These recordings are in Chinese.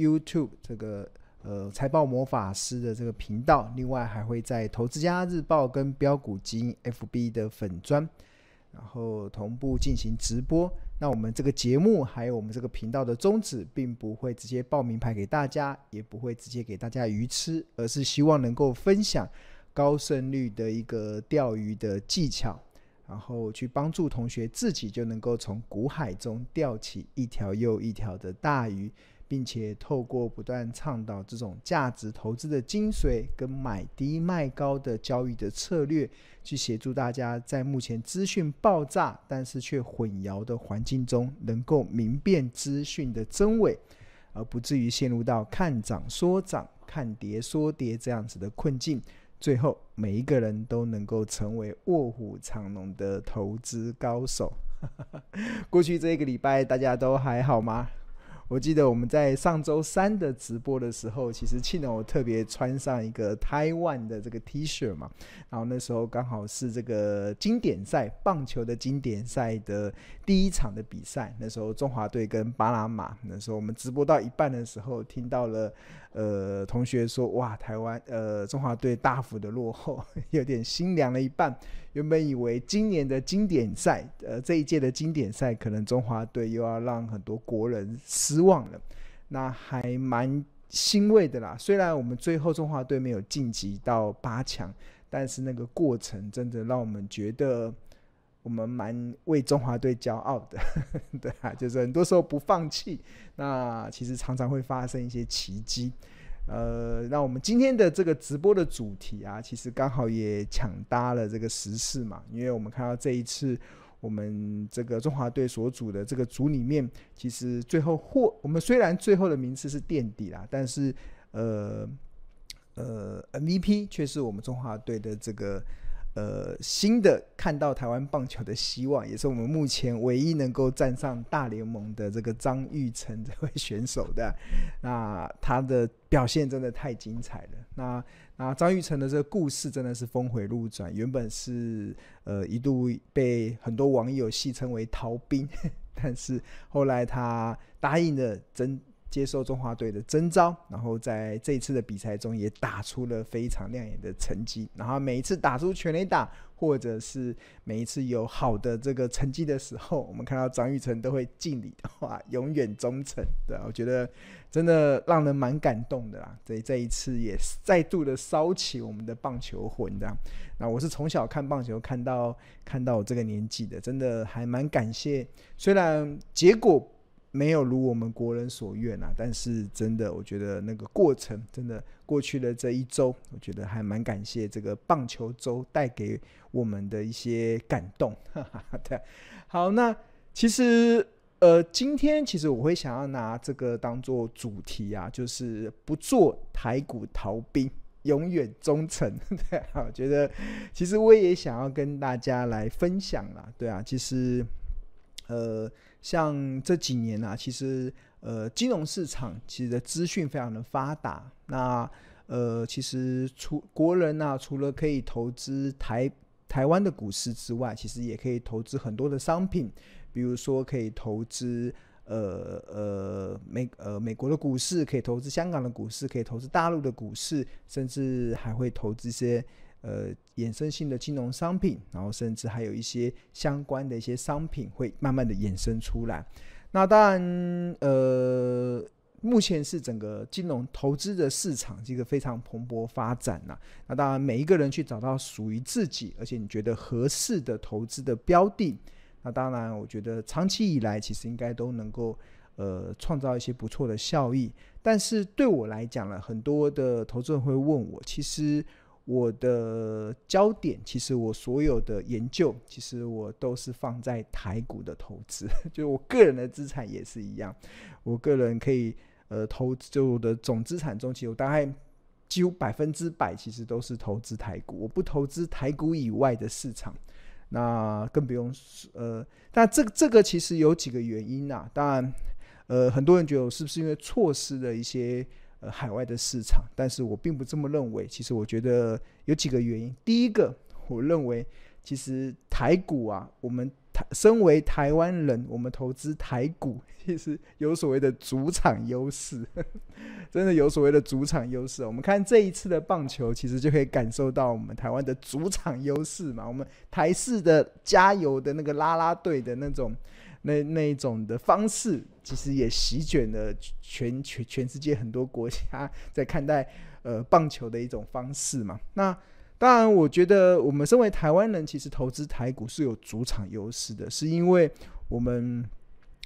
YouTube 这个呃财报魔法师的这个频道，另外还会在投资家日报跟标股基 FB 的粉砖，然后同步进行直播。那我们这个节目还有我们这个频道的宗旨，并不会直接报名牌给大家，也不会直接给大家鱼吃，而是希望能够分享高胜率的一个钓鱼的技巧，然后去帮助同学自己就能够从股海中钓起一条又一条的大鱼。并且透过不断倡导这种价值投资的精髓跟买低卖高的交易的策略，去协助大家在目前资讯爆炸但是却混淆的环境中，能够明辨资讯的真伪，而不至于陷入到看涨说涨、看跌说跌这样子的困境。最后，每一个人都能够成为卧虎藏龙的投资高手。过去这一个礼拜，大家都还好吗？我记得我们在上周三的直播的时候，其实庆龙我特别穿上一个台湾的这个 T 恤嘛，然后那时候刚好是这个经典赛棒球的经典赛的第一场的比赛，那时候中华队跟巴拿马，那时候我们直播到一半的时候，听到了呃同学说哇，台湾呃中华队大幅的落后，有点心凉了一半。原本以为今年的经典赛，呃，这一届的经典赛，可能中华队又要让很多国人失望了，那还蛮欣慰的啦。虽然我们最后中华队没有晋级到八强，但是那个过程真的让我们觉得我们蛮为中华队骄傲的，对啊，就是很多时候不放弃，那其实常常会发生一些奇迹。呃，那我们今天的这个直播的主题啊，其实刚好也抢搭了这个时事嘛，因为我们看到这一次我们这个中华队所组的这个组里面，其实最后获我们虽然最后的名次是垫底啦，但是呃呃 MVP 却是我们中华队的这个。呃，新的看到台湾棒球的希望，也是我们目前唯一能够站上大联盟的这个张玉成这位选手的。那他的表现真的太精彩了。那那张玉成的这个故事真的是峰回路转，原本是呃一度被很多网友戏称为逃兵，但是后来他答应了真。接受中华队的征召，然后在这一次的比赛中也打出了非常亮眼的成绩。然后每一次打出全垒打，或者是每一次有好的这个成绩的时候，我们看到张育成都会敬礼，哇，永远忠诚。对，我觉得真的让人蛮感动的啦。所以这一次也再度的烧起我们的棒球魂，这样。那我是从小看棒球看到看到我这个年纪的，真的还蛮感谢。虽然结果。没有如我们国人所愿啊，但是真的，我觉得那个过程真的过去了这一周，我觉得还蛮感谢这个棒球周带给我们的一些感动。对，好，那其实呃，今天其实我会想要拿这个当做主题啊，就是不做台股逃兵，永远忠诚。对啊，我觉得其实我也想要跟大家来分享啦。对啊，其实呃。像这几年啊，其实呃，金融市场其实的资讯非常的发达。那呃，其实除国人啊，除了可以投资台台湾的股市之外，其实也可以投资很多的商品，比如说可以投资呃呃美呃美国的股市，可以投资香港的股市，可以投资大陆的股市，甚至还会投资一些。呃，衍生性的金融商品，然后甚至还有一些相关的一些商品会慢慢的衍生出来。那当然，呃，目前是整个金融投资的市场这个非常蓬勃发展呐。那当然，每一个人去找到属于自己，而且你觉得合适的投资的标的，那当然，我觉得长期以来其实应该都能够呃创造一些不错的效益。但是对我来讲呢，很多的投资人会问我，其实。我的焦点，其实我所有的研究，其实我都是放在台股的投资，就我个人的资产也是一样。我个人可以呃投，就我的总资产中，其实我大概几乎百分之百，其实都是投资台股。我不投资台股以外的市场，那更不用说呃，但这这个其实有几个原因呐、啊。当然，呃，很多人觉得我是不是因为错失了一些。呃，海外的市场，但是我并不这么认为。其实我觉得有几个原因。第一个，我认为其实台股啊，我们台身为台湾人，我们投资台股，其实有所谓的主场优势，真的有所谓的主场优势。我们看这一次的棒球，其实就可以感受到我们台湾的主场优势嘛。我们台式的加油的那个啦啦队的那种那那一种的方式，其实也席卷了全全全世界很多国家在看待呃棒球的一种方式嘛。那当然，我觉得我们身为台湾人，其实投资台股是有主场优势的，是因为我们，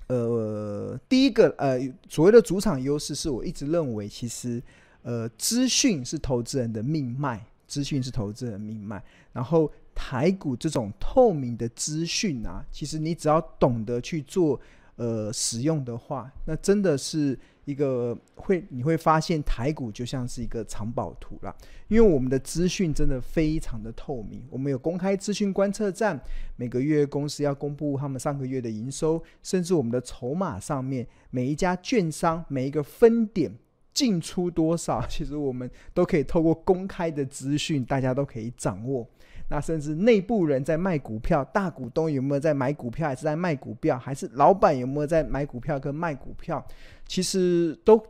呃，第一个，呃，所谓的主场优势，是我一直认为，其实，呃，资讯是投资人的命脉，资讯是投资人的命脉。然后，台股这种透明的资讯啊，其实你只要懂得去做，呃，使用的话，那真的是。一个会你会发现台股就像是一个藏宝图啦，因为我们的资讯真的非常的透明，我们有公开资讯观测站，每个月公司要公布他们上个月的营收，甚至我们的筹码上面每一家券商每一个分点进出多少，其实我们都可以透过公开的资讯，大家都可以掌握。那甚至内部人在卖股票，大股东有没有在买股票，还是在卖股票，还是老板有没有在买股票跟卖股票，其实都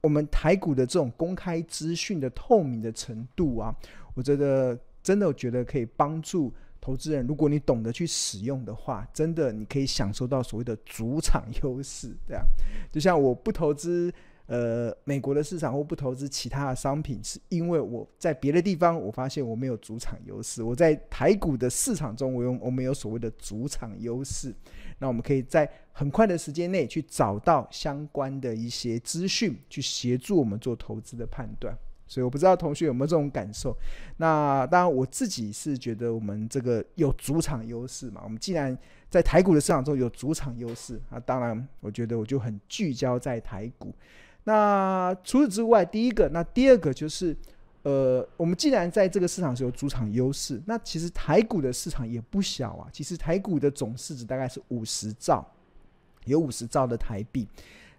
我们台股的这种公开资讯的透明的程度啊，我觉得真的我觉得可以帮助投资人，如果你懂得去使用的话，真的你可以享受到所谓的主场优势，对啊，就像我不投资。呃，美国的市场或不投资其他的商品，是因为我在别的地方，我发现我没有主场优势。我在台股的市场中，我用我们有所谓的主场优势。那我们可以在很快的时间内去找到相关的一些资讯，去协助我们做投资的判断。所以我不知道同学有没有这种感受。那当然，我自己是觉得我们这个有主场优势嘛。我们既然在台股的市场中有主场优势，那当然，我觉得我就很聚焦在台股。那除此之外，第一个，那第二个就是，呃，我们既然在这个市场是有主场优势，那其实台股的市场也不小啊。其实台股的总市值大概是五十兆，有五十兆的台币。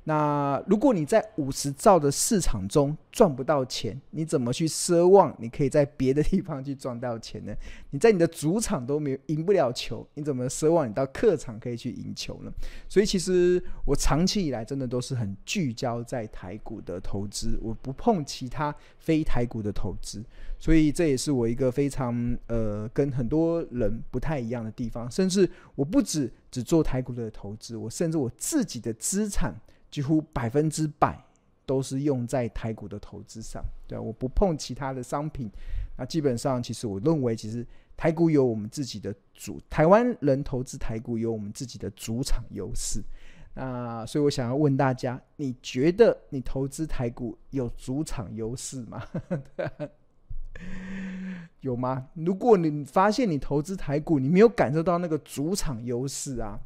那如果你在五十兆的市场中赚不到钱，你怎么去奢望你可以在别的地方去赚到钱呢？你在你的主场都没有赢不了球，你怎么奢望你到客场可以去赢球呢？所以其实我长期以来真的都是很聚焦在台股的投资，我不碰其他非台股的投资。所以这也是我一个非常呃跟很多人不太一样的地方，甚至我不止只做台股的投资，我甚至我自己的资产。几乎百分之百都是用在台股的投资上，对，我不碰其他的商品。那基本上，其实我认为，其实台股有我们自己的主，台湾人投资台股有我们自己的主场优势。那所以我想要问大家，你觉得你投资台股有主场优势吗？有吗？如果你发现你投资台股，你没有感受到那个主场优势啊？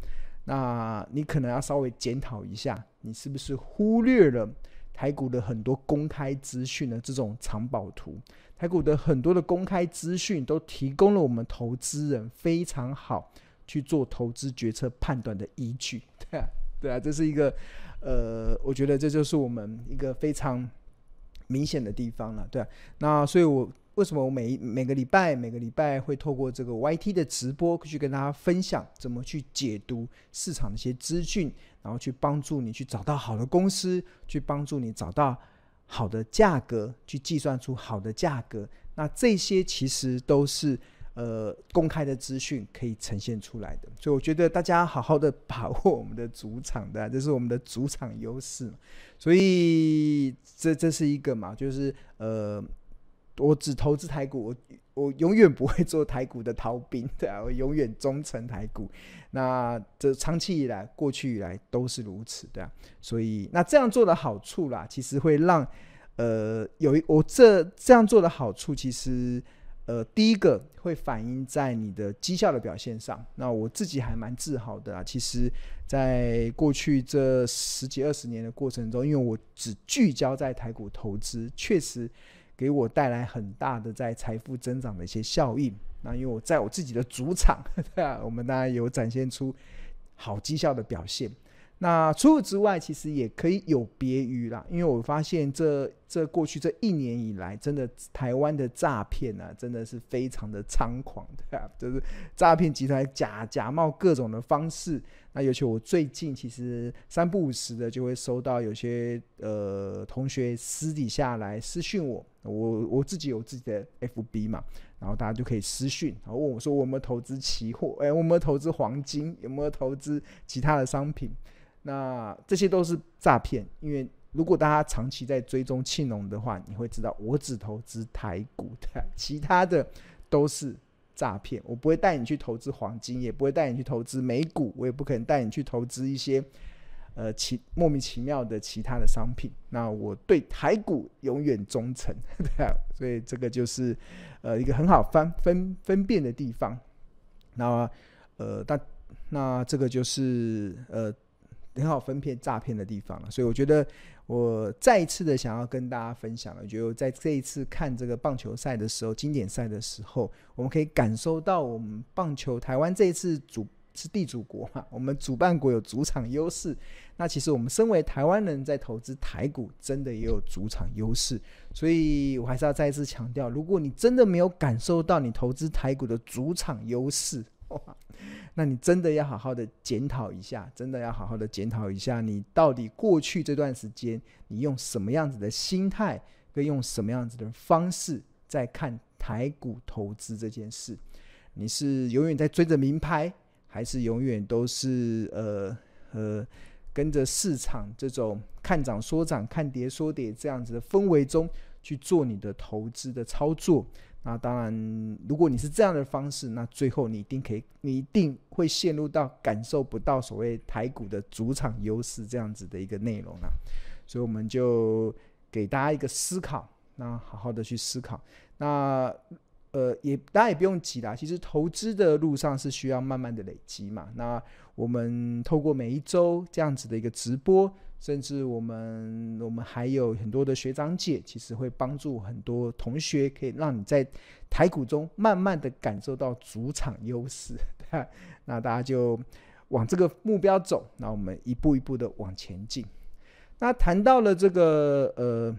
那你可能要稍微检讨一下，你是不是忽略了台股的很多公开资讯的这种藏宝图？台股的很多的公开资讯都提供了我们投资人非常好去做投资决策判断的依据。对啊，对啊，这是一个呃，我觉得这就是我们一个非常明显的地方了。对啊，那所以我。为什么我每每个礼拜每个礼拜会透过这个 YT 的直播去跟大家分享怎么去解读市场的一些资讯，然后去帮助你去找到好的公司，去帮助你找到好的价格，去计算出好的价格。那这些其实都是呃公开的资讯可以呈现出来的。所以我觉得大家好好的把握我们的主场的，这是我们的主场优势。所以这这是一个嘛，就是呃。我只投资台股，我我永远不会做台股的逃兵，对啊，我永远忠诚台股。那这长期以来，过去以来都是如此，对啊。所以那这样做的好处啦，其实会让呃有一我这这样做的好处，其实呃第一个会反映在你的绩效的表现上。那我自己还蛮自豪的啊。其实，在过去这十几二十年的过程中，因为我只聚焦在台股投资，确实。给我带来很大的在财富增长的一些效应。那因为我在我自己的主场，对啊，我们当然有展现出好绩效的表现。那除此之外，其实也可以有别于啦，因为我发现这这过去这一年以来，真的台湾的诈骗啊，真的是非常的猖狂，对啊，就是诈骗集团假假冒各种的方式。那尤其我最近其实三不五时的就会收到有些呃同学私底下来私讯我，我我自己有自己的 FB 嘛，然后大家就可以私讯，然后问我说我有没有投资期货，哎，我有没有投资黄金，有没有投资其他的商品？那这些都是诈骗，因为。如果大家长期在追踪庆农的话，你会知道我只投资台股的，其他的都是诈骗。我不会带你去投资黄金，也不会带你去投资美股，我也不可能带你去投资一些呃其莫名其妙的其他的商品。那我对台股永远忠诚，对啊，所以这个就是呃一个很好分分分辨的地方。那呃，那那这个就是呃很好分辨诈骗的地方了。所以我觉得。我再一次的想要跟大家分享了，就在这一次看这个棒球赛的时候，经典赛的时候，我们可以感受到我们棒球台湾这一次主是地主国嘛，我们主办国有主场优势。那其实我们身为台湾人在投资台股，真的也有主场优势。所以我还是要再一次强调，如果你真的没有感受到你投资台股的主场优势，那你真的要好好的检讨一下，真的要好好的检讨一下，你到底过去这段时间，你用什么样子的心态，跟用什么样子的方式在看台股投资这件事？你是永远在追着名牌，还是永远都是呃呃跟着市场这种看涨说涨、看跌说跌这样子的氛围中去做你的投资的操作？那当然，如果你是这样的方式，那最后你一定可以，你一定会陷入到感受不到所谓台股的主场优势这样子的一个内容啊。所以我们就给大家一个思考，那好好的去思考。那呃，也大家也不用急啦。其实投资的路上是需要慢慢的累积嘛。那我们透过每一周这样子的一个直播。甚至我们我们还有很多的学长姐，其实会帮助很多同学，可以让你在台股中慢慢的感受到主场优势。那大家就往这个目标走，那我们一步一步的往前进。那谈到了这个呃，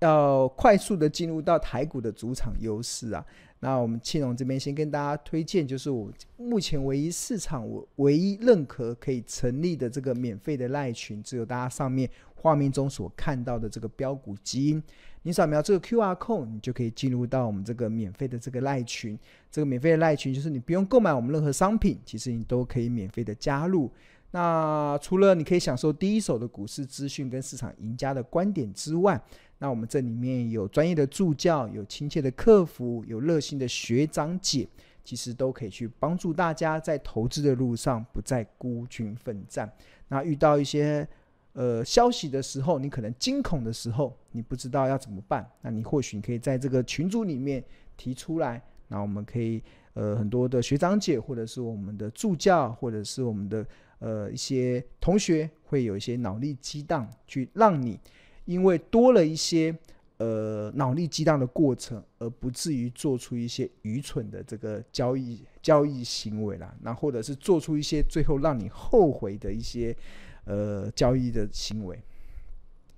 要快速的进入到台股的主场优势啊。那我们庆农这边先跟大家推荐，就是我目前唯一市场我唯一认可可以成立的这个免费的赖群，只有大家上面画面中所看到的这个标股基因。你扫描这个 QR code，你就可以进入到我们这个免费的这个赖群。这个免费的赖群就是你不用购买我们任何商品，其实你都可以免费的加入。那除了你可以享受第一手的股市资讯跟市场赢家的观点之外，那我们这里面有专业的助教，有亲切的客服，有热心的学长姐，其实都可以去帮助大家在投资的路上不再孤军奋战。那遇到一些呃消息的时候，你可能惊恐的时候，你不知道要怎么办，那你或许你可以在这个群组里面提出来，那我们可以呃很多的学长姐，或者是我们的助教，或者是我们的呃一些同学，会有一些脑力激荡，去让你。因为多了一些呃脑力激荡的过程，而不至于做出一些愚蠢的这个交易交易行为啦，那或者是做出一些最后让你后悔的一些呃交易的行为。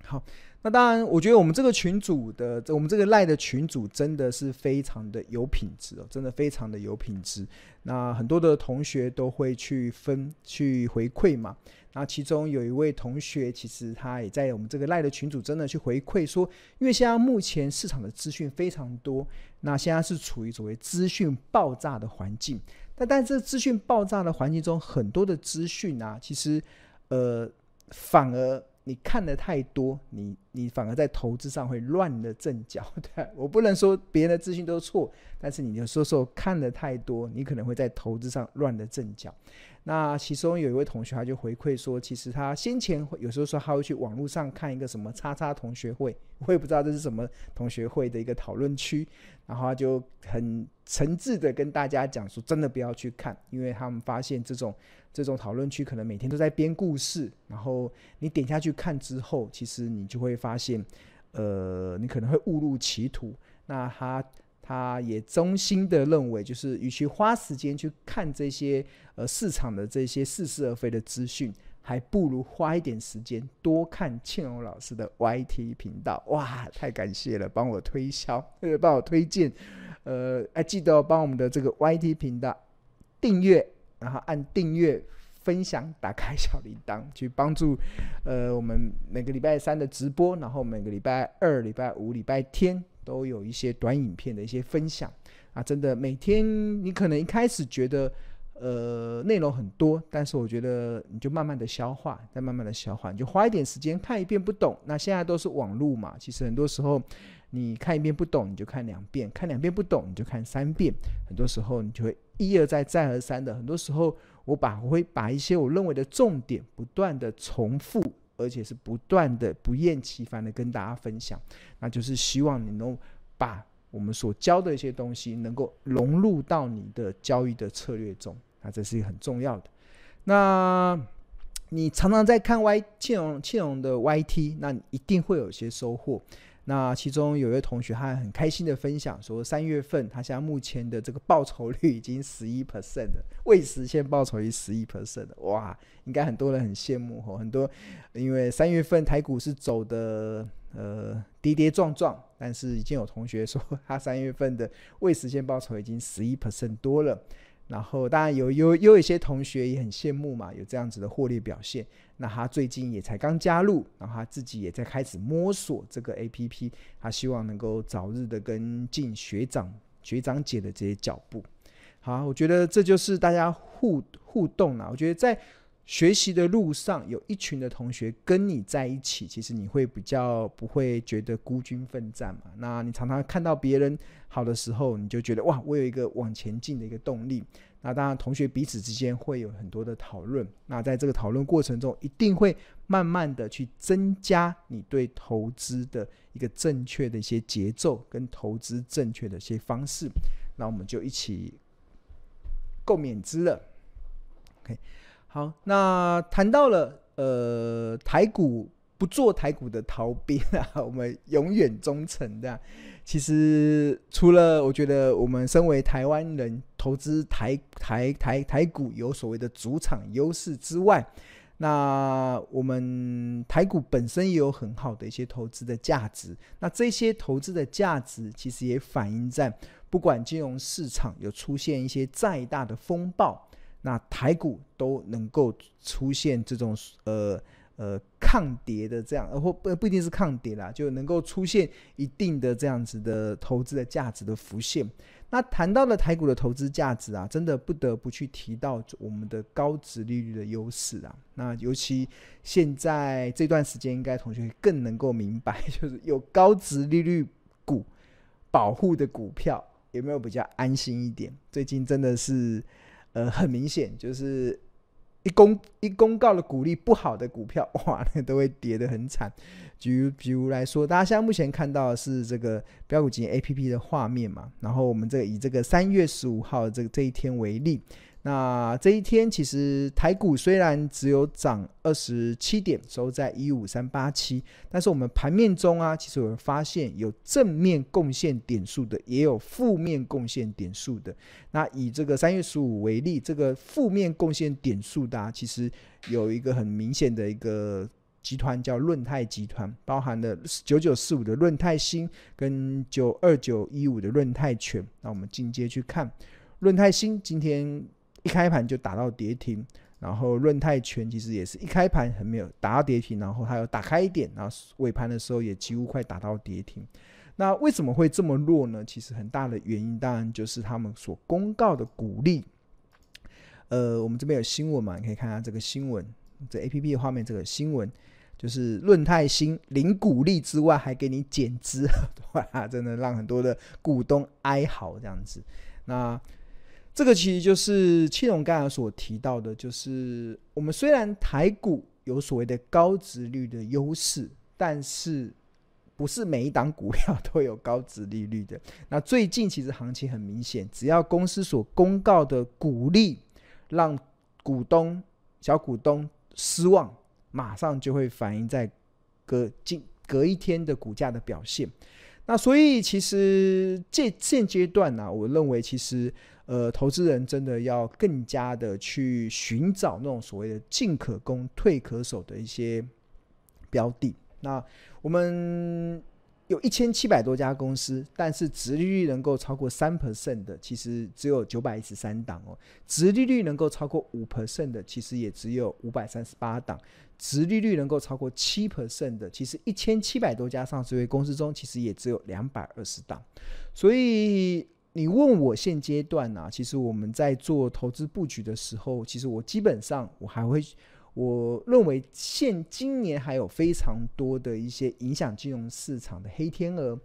好。那当然，我觉得我们这个群组的，我们这个赖的群组真的是非常的有品质哦，真的非常的有品质。那很多的同学都会去分去回馈嘛。那其中有一位同学，其实他也在我们这个赖的群组真的去回馈说，因为现在目前市场的资讯非常多，那现在是处于所谓资讯爆炸的环境。但但这资讯爆炸的环境中，很多的资讯啊，其实呃反而。你看的太多，你你反而在投资上会乱了阵脚。对，我不能说别人的资讯都错，但是你就说说看的太多，你可能会在投资上乱了阵脚。那其中有一位同学，他就回馈说，其实他先前有时候说他会去网络上看一个什么叉叉同学会，我也不知道这是什么同学会的一个讨论区，然后他就很诚挚的跟大家讲说，真的不要去看，因为他们发现这种。这种讨论区可能每天都在编故事，然后你点下去看之后，其实你就会发现，呃，你可能会误入歧途。那他他也衷心的认为，就是与其花时间去看这些呃市场的这些似是而非的资讯，还不如花一点时间多看庆荣老师的 YT 频道。哇，太感谢了，帮我推销，帮我推荐。呃，还记得帮我们的这个 YT 频道订阅，然后按订阅、分享、打开小铃铛，去帮助呃我们每个礼拜三的直播，然后每个礼拜二、礼拜五、礼拜天都有一些短影片的一些分享啊！真的，每天你可能一开始觉得呃内容很多，但是我觉得你就慢慢的消化，再慢慢的消化，你就花一点时间看一遍不懂。那现在都是网络嘛，其实很多时候。你看一遍不懂，你就看两遍；看两遍不懂，你就看三遍。很多时候，你就会一而再、再而三的。很多时候，我把我会把一些我认为的重点不断的重复，而且是不断的不厌其烦的跟大家分享。那就是希望你能把我们所教的一些东西，能够融入到你的交易的策略中。那这是一个很重要的。那你常常在看 Y 庆荣庆荣的 YT，那你一定会有一些收获。那其中有一位同学，他很开心的分享说，三月份他现在目前的这个报酬率已经十一 percent 了，未实现报酬率十一 percent，哇，应该很多人很羡慕吼，很多，因为三月份台股是走的呃跌跌撞撞，但是已经有同学说他三月份的未实现报酬已经十一 percent 多了。然后，当然有有有一些同学也很羡慕嘛，有这样子的获利表现。那他最近也才刚加入，然后他自己也在开始摸索这个 APP，他希望能够早日的跟进学长学长姐的这些脚步。好，我觉得这就是大家互互动啊。我觉得在学习的路上，有一群的同学跟你在一起，其实你会比较不会觉得孤军奋战嘛。那你常常看到别人好的时候，你就觉得哇，我有一个往前进的一个动力。那当然，同学彼此之间会有很多的讨论。那在这个讨论过程中，一定会慢慢的去增加你对投资的一个正确的一些节奏，跟投资正确的一些方式。那我们就一起共勉之了。OK，好，那谈到了呃台股。不做台股的逃兵啊，我们永远忠诚的。其实除了我觉得我们身为台湾人投资台台台台股有所谓的主场优势之外，那我们台股本身也有很好的一些投资的价值。那这些投资的价值其实也反映在不管金融市场有出现一些再大的风暴，那台股都能够出现这种呃。呃，抗跌的这样，或不不一定是抗跌啦，就能够出现一定的这样子的投资的价值的浮现。那谈到了台股的投资价值啊，真的不得不去提到我们的高值利率的优势啊。那尤其现在这段时间，应该同学更能够明白，就是有高值利率股保护的股票，有没有比较安心一点？最近真的是，呃，很明显就是。一公一公告的鼓励不好的股票，哇，那都会跌得很惨。比如，比如来说，大家现在目前看到的是这个标股基金 APP 的画面嘛，然后我们这个以这个三月十五号这个这一天为例。那这一天其实台股虽然只有涨二十七点，收在一五三八七，但是我们盘面中啊，其实我们发现有正面贡献点数的，也有负面贡献点数的。那以这个三月十五为例，这个负面贡献点数的啊，其实有一个很明显的一个集团叫润泰集团，包含了九九四五的润泰新跟九二九一五的润泰全。那我们进阶去看润泰新今天。一开盘就打到跌停，然后润泰全其实也是一开盘还没有打到跌停，然后还有打开一点，然后尾盘的时候也几乎快打到跌停。那为什么会这么弱呢？其实很大的原因当然就是他们所公告的股利。呃，我们这边有新闻嘛，你可以看下这个新闻，这 APP 的画面，这个新闻就是润泰新零股利之外还给你减资，哇，真的让很多的股东哀嚎这样子。那这个其实就是庆荣刚才所提到的，就是我们虽然台股有所谓的高值率的优势，但是不是每一档股票都有高值利率的。那最近其实行情很明显，只要公司所公告的股利让股东、小股东失望，马上就会反映在隔近隔一天的股价的表现。那所以其实这现阶段呢、我认为其实。呃，投资人真的要更加的去寻找那种所谓的进可攻、退可守的一些标的。那我们。有一千七百多家公司，但是直利率能够超过三 percent 的，其实只有九百一十三档哦。直利率能够超过五 percent 的，其实也只有五百三十八档。直利率能够超过七 percent 的，其实一千七百多家上市公司中，其实也只有两百二十档。所以你问我现阶段啊，其实我们在做投资布局的时候，其实我基本上我还会。我认为现今年还有非常多的一些影响金融市场的黑天鹅，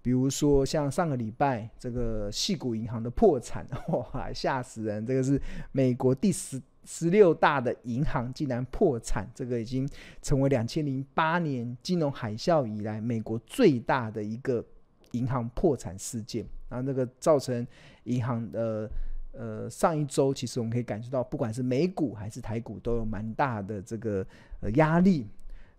比如说像上个礼拜这个矽谷银行的破产，哇，吓死人！这个是美国第十十六大的银行竟然破产，这个已经成为两千零八年金融海啸以来美国最大的一个银行破产事件，然后那个造成银行的。呃，上一周其实我们可以感受到，不管是美股还是台股，都有蛮大的这个呃压力。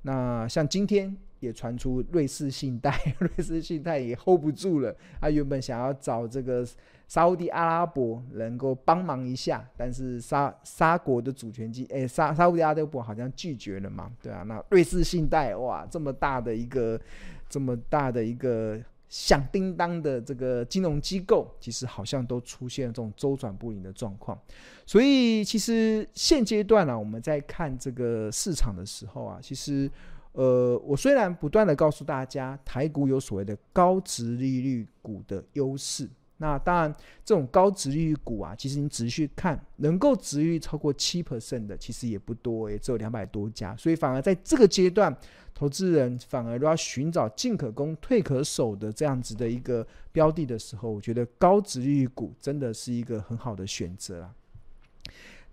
那像今天也传出瑞士信贷，瑞士信贷也 hold 不住了。他原本想要找这个沙乌地阿拉伯能够帮忙一下，但是沙沙国的主权基，哎，沙沙乌地阿拉伯好像拒绝了嘛，对啊。那瑞士信贷哇，这么大的一个，这么大的一个。响叮当的这个金融机构，其实好像都出现了这种周转不灵的状况。所以，其实现阶段啊，我们在看这个市场的时候啊，其实，呃，我虽然不断的告诉大家，台股有所谓的高值利率股的优势。那当然，这种高殖利率股啊，其实你仔细看，能够殖利率超过七 percent 的，其实也不多，也只有两百多家。所以，反而在这个阶段，投资人反而都要寻找进可攻、退可守的这样子的一个标的的时候，我觉得高殖利率股真的是一个很好的选择啦。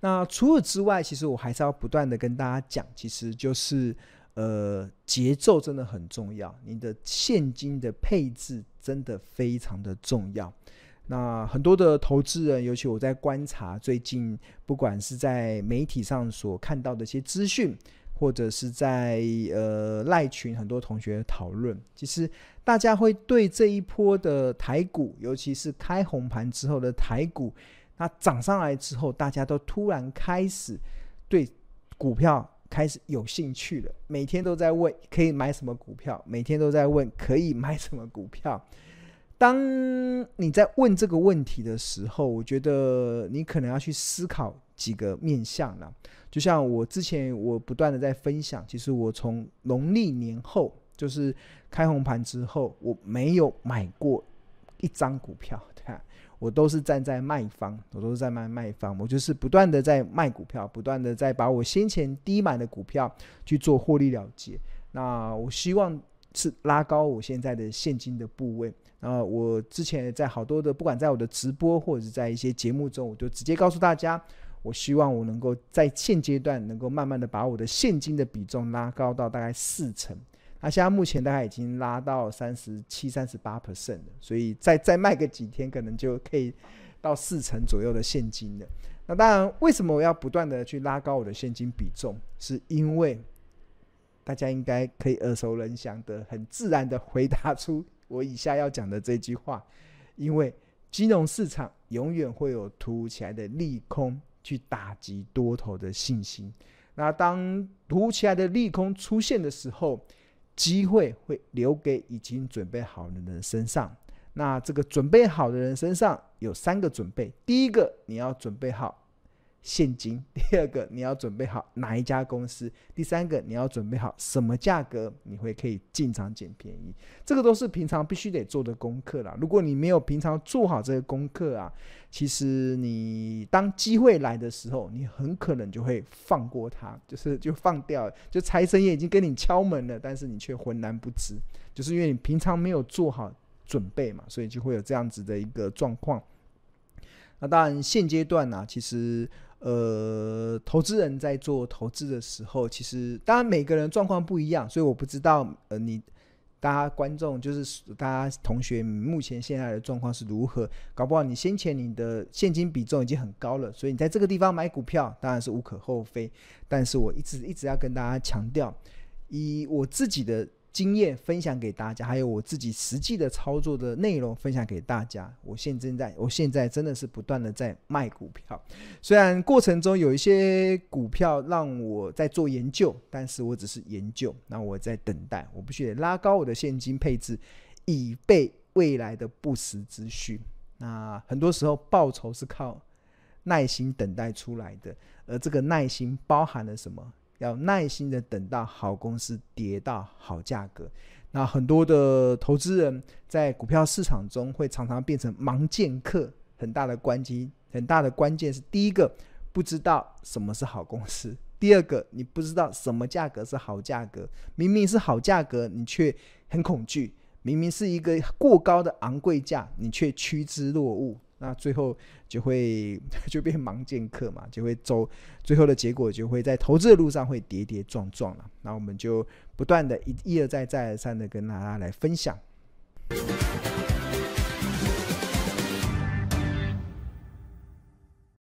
那除此之外，其实我还是要不断的跟大家讲，其实就是呃，节奏真的很重要，你的现金的配置真的非常的重要。那很多的投资人，尤其我在观察最近，不管是在媒体上所看到的一些资讯，或者是在呃赖群很多同学讨论，其实大家会对这一波的台股，尤其是开红盘之后的台股，那涨上来之后，大家都突然开始对股票开始有兴趣了，每天都在问可以买什么股票，每天都在问可以买什么股票。当你在问这个问题的时候，我觉得你可能要去思考几个面向了。就像我之前我不断的在分享，其实我从农历年后，就是开红盘之后，我没有买过一张股票，对吧？我都是站在卖方，我都是在卖卖方，我就是不断的在卖股票，不断的在把我先前低买的股票去做获利了结。那我希望是拉高我现在的现金的部位。然后我之前在好多的，不管在我的直播或者是在一些节目中，我就直接告诉大家，我希望我能够在现阶段能够慢慢的把我的现金的比重拉高到大概四成。那现在目前大概已经拉到三十七、三十八 percent 了，所以再再卖个几天，可能就可以到四成左右的现金了。那当然，为什么我要不断的去拉高我的现金比重？是因为大家应该可以耳熟能详的，很自然的回答出。我以下要讲的这句话，因为金融市场永远会有突如其来的利空去打击多头的信心。那当突如其来的利空出现的时候，机会会留给已经准备好的人身上。那这个准备好的人身上有三个准备：第一个，你要准备好。现金。第二个，你要准备好哪一家公司？第三个，你要准备好什么价格你会可以进场捡便宜？这个都是平常必须得做的功课啦。如果你没有平常做好这个功课啊，其实你当机会来的时候，你很可能就会放过它，就是就放掉，就财神也已经跟你敲门了，但是你却浑然不知，就是因为你平常没有做好准备嘛，所以就会有这样子的一个状况。那当然现阶段呢、其实。呃，投资人在做投资的时候，其实当然每个人状况不一样，所以我不知道呃，你大家观众就是大家同学目前现在的状况是如何？搞不好你先前你的现金比重已经很高了，所以你在这个地方买股票当然是无可厚非。但是我一直一直要跟大家强调，以我自己的经验分享给大家，还有我自己实际的操作的内容分享给大家。我现正在，我现在真的是不断的在卖股票，虽然过程中有一些股票让我在做研究，但是我只是研究，那我在等待，我必须得拉高我的现金配置，以备未来的不时之需。那很多时候报酬是靠耐心等待出来的，而这个耐心包含了什么？要耐心的等到好公司跌到好价格。那很多的投资人在股票市场中会常常变成盲剑客，很大的关机，很大的关键是第一个不知道什么是好公司，第二个你不知道什么价格是好价格，明明是好价格，你却很恐惧；明明是一个过高的昂贵价，你却趋之若鹜。那最后就会 就变盲剑客嘛，就会走，最后的结果就会在投资的路上会跌跌撞撞了。那我们就不断的一一而再再而三的跟大家来分享。